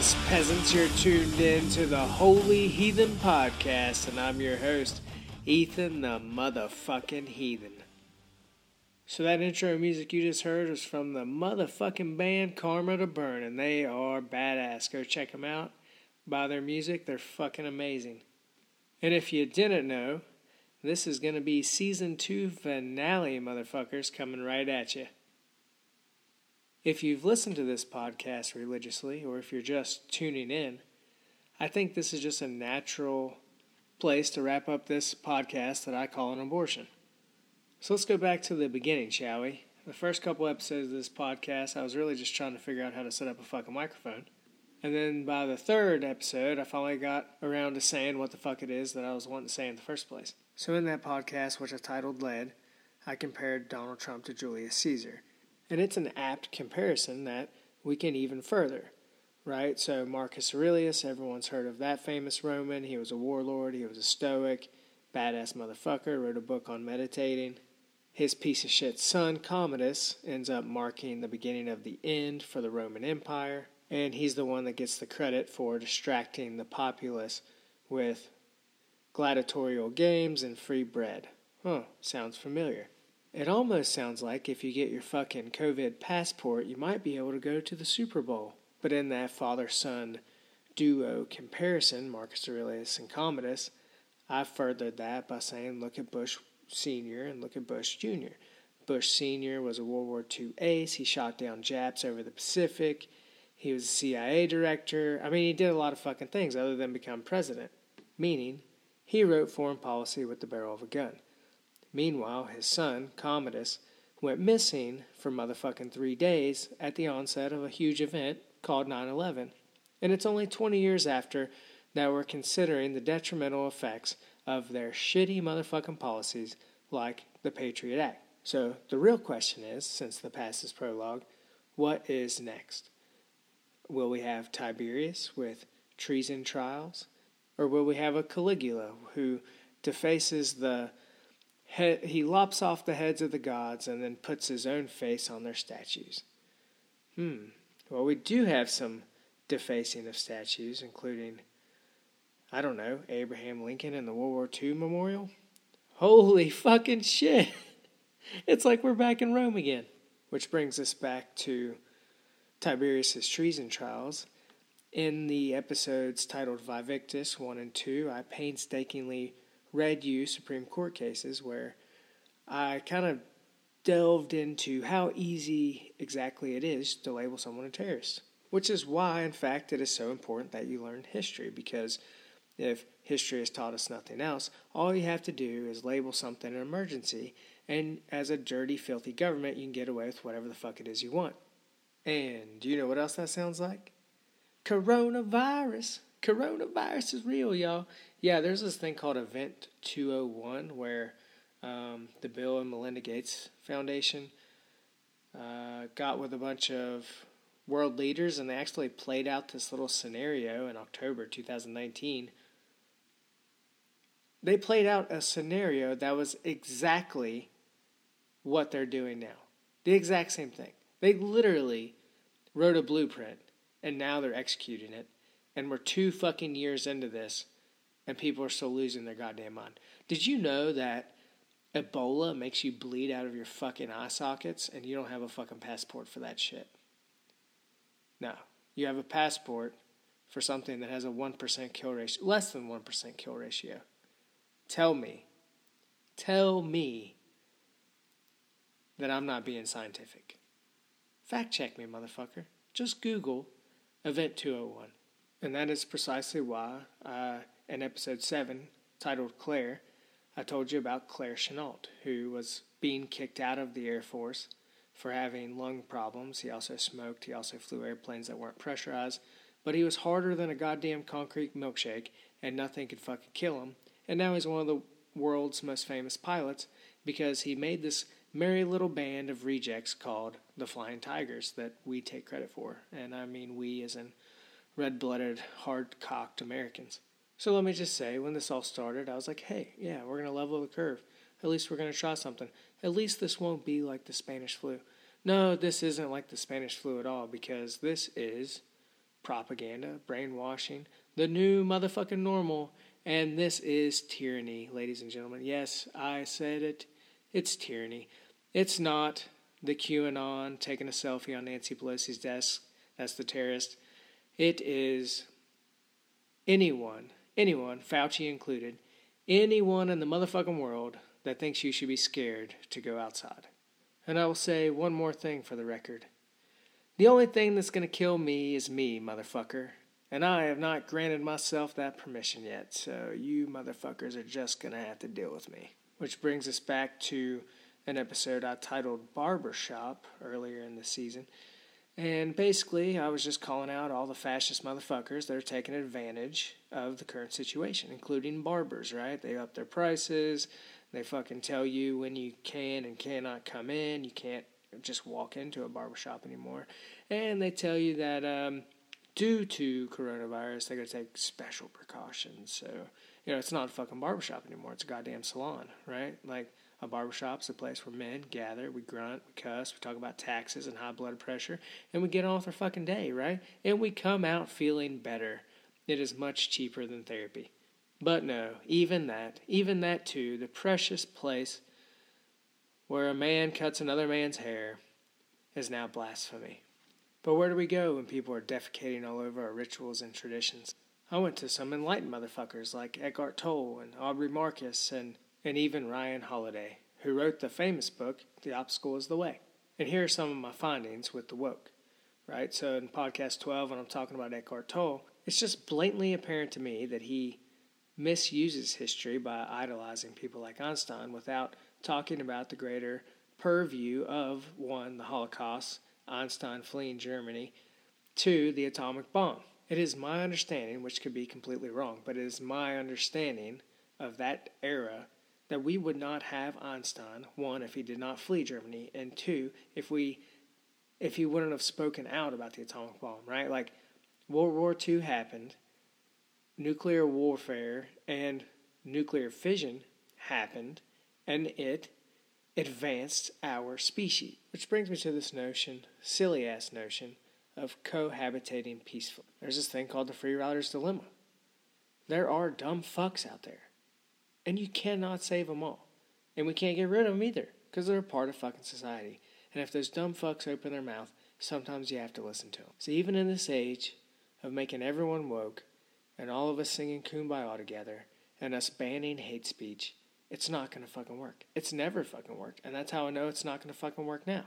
Classless peasants. You're tuned in to the Holy Heathen Podcast, and I'm your host, Ethan the motherfucking heathen. So, that intro music you just heard was from the motherfucking band Karma to Burn, and they are badass. Go check them out. Buy their music, they're fucking amazing. And if you didn't know, this is going to be season two finale, motherfuckers, coming right at you. If you've listened to this podcast religiously, or if you're just tuning in, I think this is just a natural place to wrap up this podcast that I call an abortion. So let's go back to the beginning, shall we? The first couple episodes of this podcast, I was really just trying to figure out how to set up a fucking microphone. And then by the third episode, I finally got around to saying what the fuck it is that I was wanting to say in the first place. So in that podcast, which I titled Lead, I compared Donald Trump to Julius Caesar. And it's an apt comparison that we can even further, right? So, Marcus Aurelius, everyone's heard of that famous Roman. He was a warlord, he was a stoic, badass motherfucker, wrote a book on meditating. His piece of shit son, Commodus, ends up marking the beginning of the end for the Roman Empire, and he's the one that gets the credit for distracting the populace with gladiatorial games and free bread. Huh, sounds familiar. It almost sounds like if you get your fucking COVID passport, you might be able to go to the Super Bowl. But in that father son duo comparison, Marcus Aurelius and Commodus, I furthered that by saying look at Bush Sr. and look at Bush Jr. Bush Sr. was a World War II ace. He shot down Japs over the Pacific. He was a CIA director. I mean, he did a lot of fucking things other than become president, meaning he wrote foreign policy with the barrel of a gun. Meanwhile, his son, Commodus, went missing for motherfucking three days at the onset of a huge event called 9 11. And it's only 20 years after that we're considering the detrimental effects of their shitty motherfucking policies like the Patriot Act. So the real question is since the past is prologue, what is next? Will we have Tiberius with treason trials? Or will we have a Caligula who defaces the he, lops off the heads of the gods and then puts his own face on their statues. Hmm. Well, we do have some defacing of statues, including, I don't know, Abraham Lincoln and the World War II memorial. Holy fucking shit! It's like we're back in Rome again. Which brings us back to Tiberius's treason trials. In the episodes titled Vivictus 1 and 2, I painstakingly read you Supreme Court cases where I kind of delved into how easy exactly it is to label someone a terrorist. Which is why, in fact, it is so important that you learn history because if history has taught us nothing else, all you have to do is label something an emergency, and as a dirty, filthy government, you can get away with whatever the fuck it is you want. And do you know what else that sounds like? Coronavirus. Coronavirus is real, y'all. Yeah, there's this thing called Event 201 where um, the Bill and Melinda Gates Foundation uh, got with a bunch of world leaders and they actually played out this little scenario in October 2019. They played out a scenario that was exactly what they're doing now. The exact same thing. They literally wrote a blueprint and now they're executing it. And we're two fucking years into this and people are still losing their goddamn mind. Did you know that Ebola makes you bleed out of your fucking eye sockets and you don't have a fucking passport for that shit? No. You have a passport for something that has a 1% kill ratio, less than 1% kill ratio. Tell me, tell me that I'm not being scientific. Fact check me, motherfucker. Just Google Event 201. And that is precisely why in episode 7, titled Claire, I told you about Claire Chennault, who was being kicked out of the Air Force for having lung problems. He also smoked, he also flew airplanes that weren't pressurized, but he was harder than a goddamn concrete milkshake, and nothing could fucking kill him. And now he's one of the world's most famous pilots because he made this merry little band of rejects called the Flying Tigers that we take credit for. And I mean we as in red blooded, hard cocked Americans. So let me just say, when this all started, I was like, hey, yeah, we're going to level the curve. At least we're going to try something. At least this won't be like the Spanish flu. No, this isn't like the Spanish flu at all because this is propaganda, brainwashing, the new motherfucking normal, and this is tyranny, ladies and gentlemen. Yes, I said it. It's tyranny. It's not the QAnon taking a selfie on Nancy Pelosi's desk. That's the terrorist. It is anyone, anyone, Fauci included, anyone in the motherfucking world that thinks you should be scared to go outside. And I will say one more thing for the record. The only thing that's going to kill me is me, motherfucker. And I have not granted myself that permission yet, so you motherfuckers are just going to have to deal with me. Which brings us back to an episode I titled Barbershop earlier in the season. And basically, I was just calling out all the fascist motherfuckers that are taking advantage of the current situation, including barbers, right? They up their prices. They fucking tell you when you can and cannot come in. You can't just walk into a barbershop anymore. And they tell you that um, due to coronavirus, they got to take special precautions. So, you know, it's not a fucking barbershop anymore. It's a goddamn salon, right? Like, a barbershop's a place where men gather, we grunt, we cuss, we talk about taxes and high blood pressure, and we get on with our fucking day, right? And we come out feeling better. It is much cheaper than therapy. But no, even that, even that too, the precious place where a man cuts another man's hair is now blasphemy. But where do we go when people are defecating all over our rituals and traditions? I went to some enlightened motherfuckers like Eckhart Tolle and Aubrey Marcus and, and even Ryan Holiday, who wrote the famous book, The Obstacle is the Way. And here are some of my findings with the woke. Right? So in podcast 12, when I'm talking about Eckhart Tolle, it's just blatantly apparent to me that he misuses history by idolizing people like Einstein without talking about the greater purview of one, the Holocaust, Einstein fleeing Germany, two, the atomic bomb. It is my understanding, which could be completely wrong, but it is my understanding of that era that we would not have Einstein, one, if he did not flee Germany, and two, if we if he wouldn't have spoken out about the atomic bomb, right? Like World War II happened, nuclear warfare and nuclear fission happened, and it advanced our species. Which brings me to this notion, silly ass notion, of cohabitating peacefully. There's this thing called the free rider's dilemma. There are dumb fucks out there, and you cannot save them all. And we can't get rid of them either, because they're a part of fucking society. And if those dumb fucks open their mouth, sometimes you have to listen to them. So even in this age of making everyone woke, and all of us singing Kumbaya together, and us banning hate speech, it's not going to fucking work. It's never fucking worked. And that's how I know it's not going to fucking work now.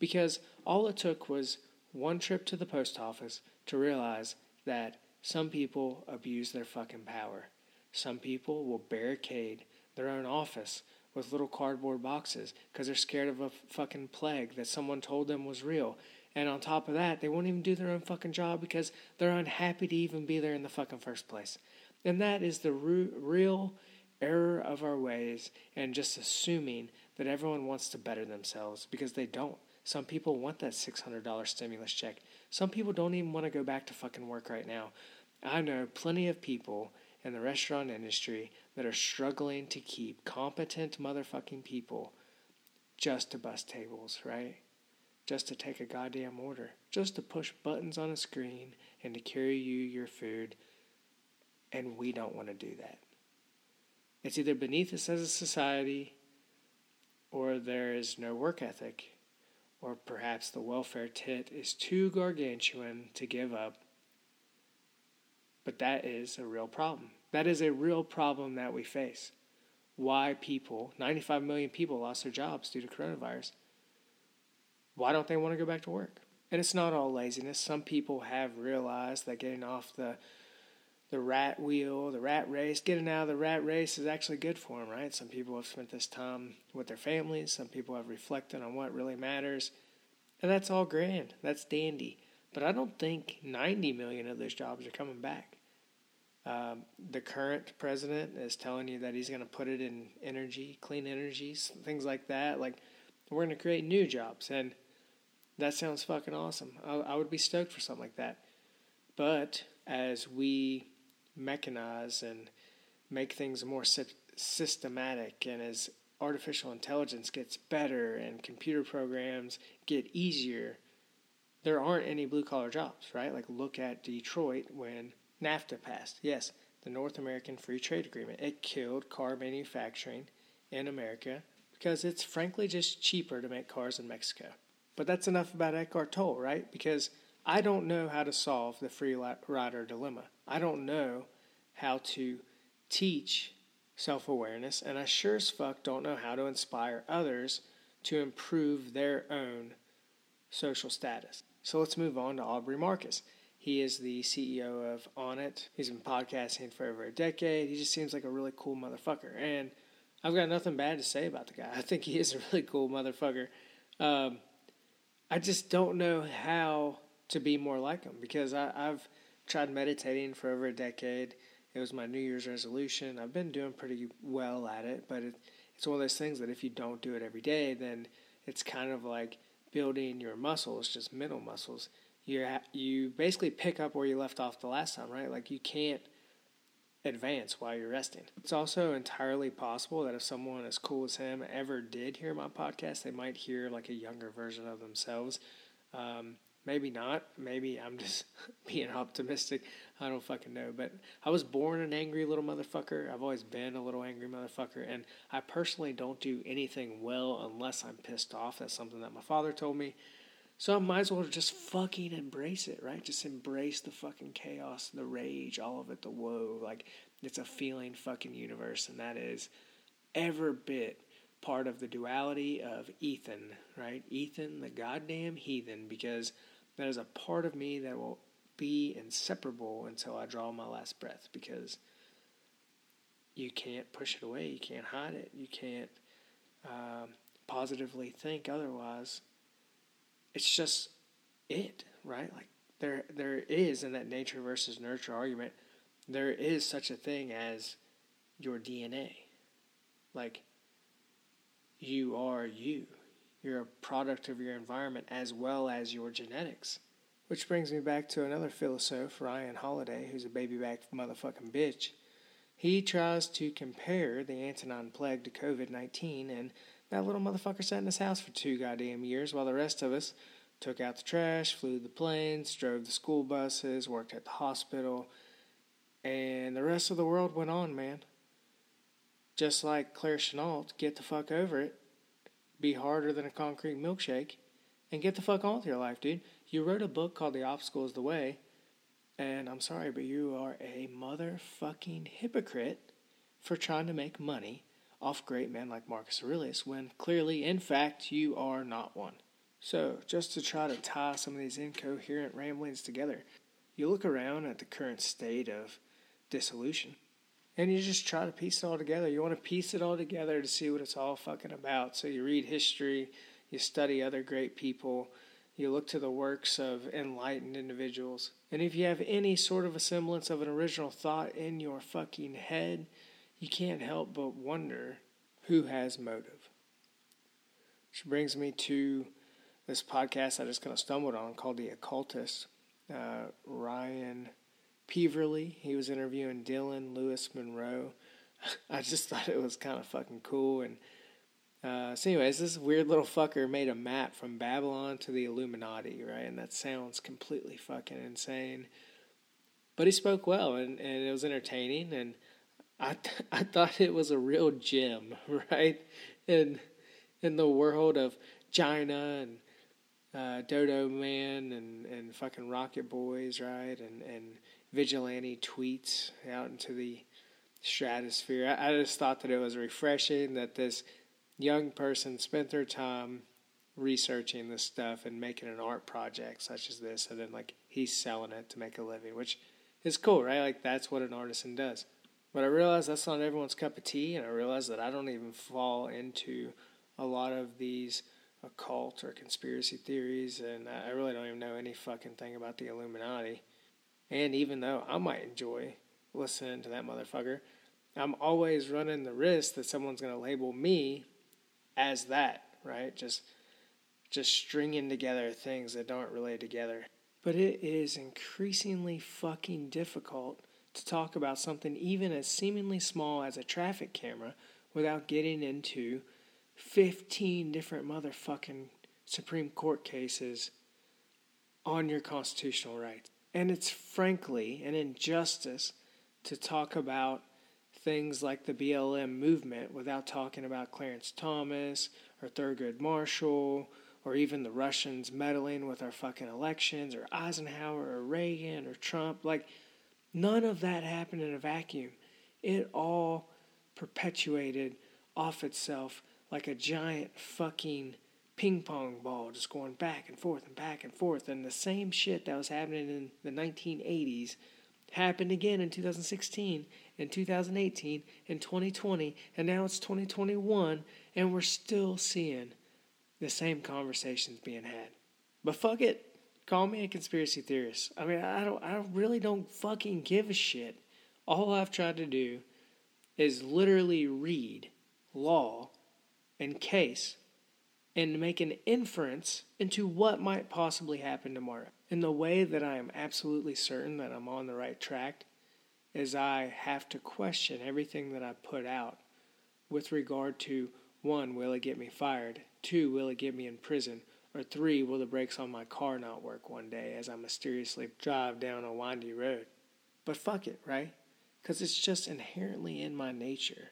Because all it took was one trip to the post office to realize that some people abuse their fucking power. Some people will barricade their own office with little cardboard boxes because they're scared of a fucking plague that someone told them was real. And on top of that, they won't even do their own fucking job because they're unhappy to even be there in the fucking first place. And that is the real error of our ways and just assuming that everyone wants to better themselves because they don't. Some people want that $600 stimulus check. Some people don't even want to go back to fucking work right now. I know plenty of people in the restaurant industry that are struggling to keep competent motherfucking people just to bust tables, right? Just to take a goddamn order, just to push buttons on a screen and to carry you your food. And we don't want to do that. It's either beneath us as a society, or there is no work ethic, or perhaps the welfare tit is too gargantuan to give up. But that is a real problem. That is a real problem that we face. Why people, 95 million people, lost their jobs due to coronavirus. Why don't they want to go back to work? And it's not all laziness. Some people have realized that getting off the the rat wheel, the rat race. Getting out of the rat race is actually good for them, right? Some people have spent this time with their families. Some people have reflected on what really matters. And that's all grand. That's dandy. But I don't think 90 million of those jobs are coming back. Um, the current president is telling you that he's going to put it in energy, clean energies, things like that. Like, we're going to create new jobs. And that sounds fucking awesome. I, I would be stoked for something like that. But as we mechanize and make things more systematic and as artificial intelligence gets better and computer programs get easier, there aren't any blue collar jobs, right? Like, look at Detroit when NAFTA passed. Yes, the North American Free Trade Agreement. It killed car manufacturing in America because it's frankly just cheaper to make cars in Mexico. But that's enough about Eckhart Tolle, right? Because I don't know how to solve the free rider dilemma. I don't know how to teach self awareness, and I sure as fuck don't know how to inspire others to improve their own social status. So let's move on to Aubrey Marcus. He is the CEO of Onnit. He's been podcasting for over a decade. He just seems like a really cool motherfucker. And I've got nothing bad to say about the guy. I think he is a really cool motherfucker. Um, I just don't know how to be more like him because I, I've tried meditating for over a decade. It was my New Year's resolution. I've been doing pretty well at it, but it, it's one of those things that if you don't do it every day, then it's kind of like building your muscles, just mental muscles. You you basically pick up where you left off the last time, right? Like you can't advance while you're resting. It's also entirely possible that if someone as cool as him ever did hear my podcast, they might hear like a younger version of themselves. Um, Maybe not. Maybe I'm just being optimistic. I don't fucking know. But I was born an angry little motherfucker. I've always been a little angry motherfucker. And I personally don't do anything well unless I'm pissed off. That's something that my father told me. So I might as well just fucking embrace it, right? Just embrace the fucking chaos, the rage, all of it, the woe. Like, it's a feeling fucking universe. And that is ever bit part of the duality of Ethan, right? Ethan, the goddamn heathen, because that is a part of me that will be inseparable until I draw my last breath because you can't push it away. You can't hide it. You can't um, positively think otherwise. It's just it, right? Like there, there is in that nature versus nurture argument. There is such a thing as your DNA. Like you are you. You're a product of your environment as well as your genetics. Which brings me back to another philosopher, Ryan Holiday, who's a baby back motherfucking bitch. He tries to compare the Antonine plague to COVID 19, and that little motherfucker sat in his house for two goddamn years while the rest of us took out the trash, flew the planes, drove the school buses, worked at the hospital, and the rest of the world went on, man. Just like Claire Chennault, get the fuck over it be harder than a concrete milkshake and get the fuck on with your life, dude. You wrote a book called The Obstacle is the Way, and I'm sorry, but you are a motherfucking hypocrite for trying to make money off great men like Marcus Aurelius when clearly, in fact, you are not one. So, just to try to tie some of these incoherent ramblings together, you look around at the current state of dissolution and you just try to piece it all together. You want to piece it all together to see what it's all fucking about. So you read history, you study other great people, you look to the works of enlightened individuals. And if you have any sort of a semblance of an original thought in your fucking head, you can't help but wonder who has motive. Which brings me to this podcast I just kind of stumbled on called The Occultist. Uh, Ryan Peverly. He was interviewing Dylan Louis Monroe. I just thought it was kind of fucking cool. And uh, so, anyways, this weird little fucker made a map from Babylon to the Illuminati, right? And that sounds completely fucking insane. But he spoke well, and, and it was entertaining, and I th- I thought it was a real gem, right? In in the world of China and uh, Dodo Man and, and fucking Rocket Boys, right? And and vigilante tweets out into the stratosphere. I, I just thought that it was refreshing that this young person spent their time researching this stuff and making an art project such as this, and then like he's selling it to make a living, which is cool, right? Like that's what an artisan does. But I realize that's not everyone's cup of tea, and I realize that I don't even fall into a lot of these occult or conspiracy theories, and I really don't even know any fucking thing about the Illuminati. And even though I might enjoy listening to that motherfucker, I'm always running the risk that someone's going to label me as that, right? Just just stringing together things that don't relate together. But it is increasingly fucking difficult to talk about something even as seemingly small as a traffic camera without getting into 15 different motherfucking Supreme Court cases on your constitutional rights. And it's frankly an injustice to talk about things like the BLM movement without talking about Clarence Thomas or Thurgood Marshall or even the Russians meddling with our fucking elections or Eisenhower or Reagan or Trump. Like, none of that happened in a vacuum. It all perpetuated off itself like a giant fucking ping pong ball just going back and forth and back and forth. And the same shit that was happening in the 1980s happened again in 2016, in 2018, in 2020, and now it's 2021, and we're still seeing the same conversations being had. But fuck it. Call me a conspiracy theorist. I mean, I don't I really don't fucking give a shit. All I've tried to do is literally read law and case and make an inference into what might possibly happen tomorrow. And the way that I am absolutely certain that I'm on the right track is I have to question everything that I put out with regard to one, will it get me fired? Two, will it get me in prison? Or three, will the brakes on my car not work one day as I mysteriously drive down a windy road? But fuck it, right? Because it's just inherently in my nature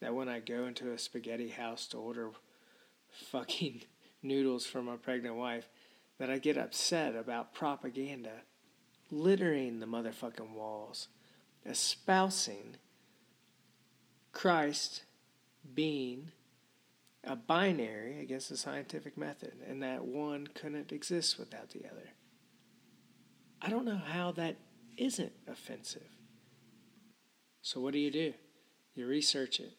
that when I go into a spaghetti house to order fucking noodles for my pregnant wife that I get upset about propaganda littering the motherfucking walls, espousing Christ being a binary against the scientific method, and that one couldn't exist without the other. I don't know how that isn't offensive. So, what do you do? You research it,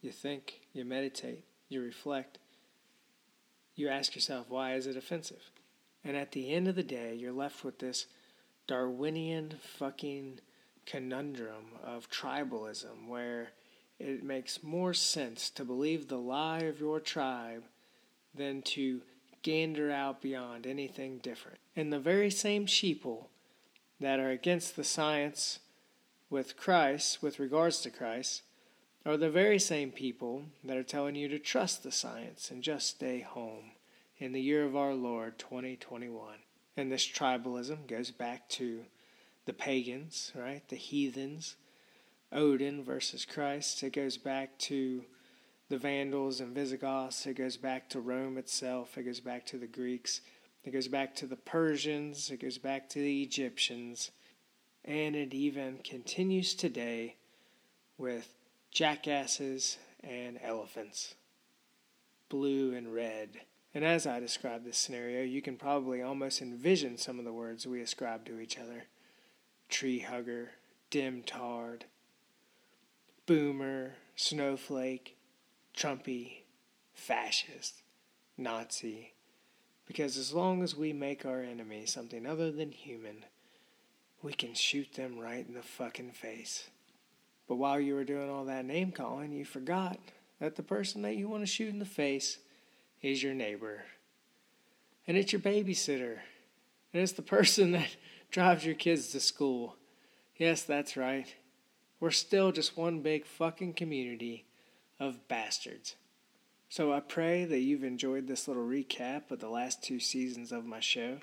you think, you meditate, you reflect, you ask yourself, why is it offensive? And at the end of the day, you're left with this Darwinian fucking conundrum of tribalism where it makes more sense to believe the lie of your tribe than to gander out beyond anything different. And the very same sheeple that are against the science with Christ, with regards to Christ, are the very same people that are telling you to trust the science and just stay home in the year of our Lord 2021. And this tribalism goes back to the pagans, right? The heathens, Odin versus Christ. It goes back to the Vandals and Visigoths. It goes back to Rome itself. It goes back to the Greeks. It goes back to the Persians. It goes back to the Egyptians. And it even continues today with jackasses, and elephants, blue and red. And as I describe this scenario, you can probably almost envision some of the words we ascribe to each other tree hugger, dim tard, boomer, snowflake, Trumpy, fascist, Nazi. Because as long as we make our enemy something other than human, we can shoot them right in the fucking face. But while you were doing all that name calling, you forgot that the person that you want to shoot in the face is your neighbor. And it's your babysitter. And it's the person that drives your kids to school. Yes, that's right. We're still just one big fucking community of bastards. So I pray that you've enjoyed this little recap of the last two seasons of my show.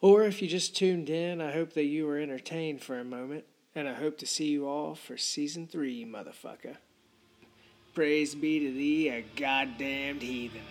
Or if you just tuned in, I hope that you were entertained for a moment and I hope to see you all for season three, motherfucker. Praise be to thee, a goddamned heathen.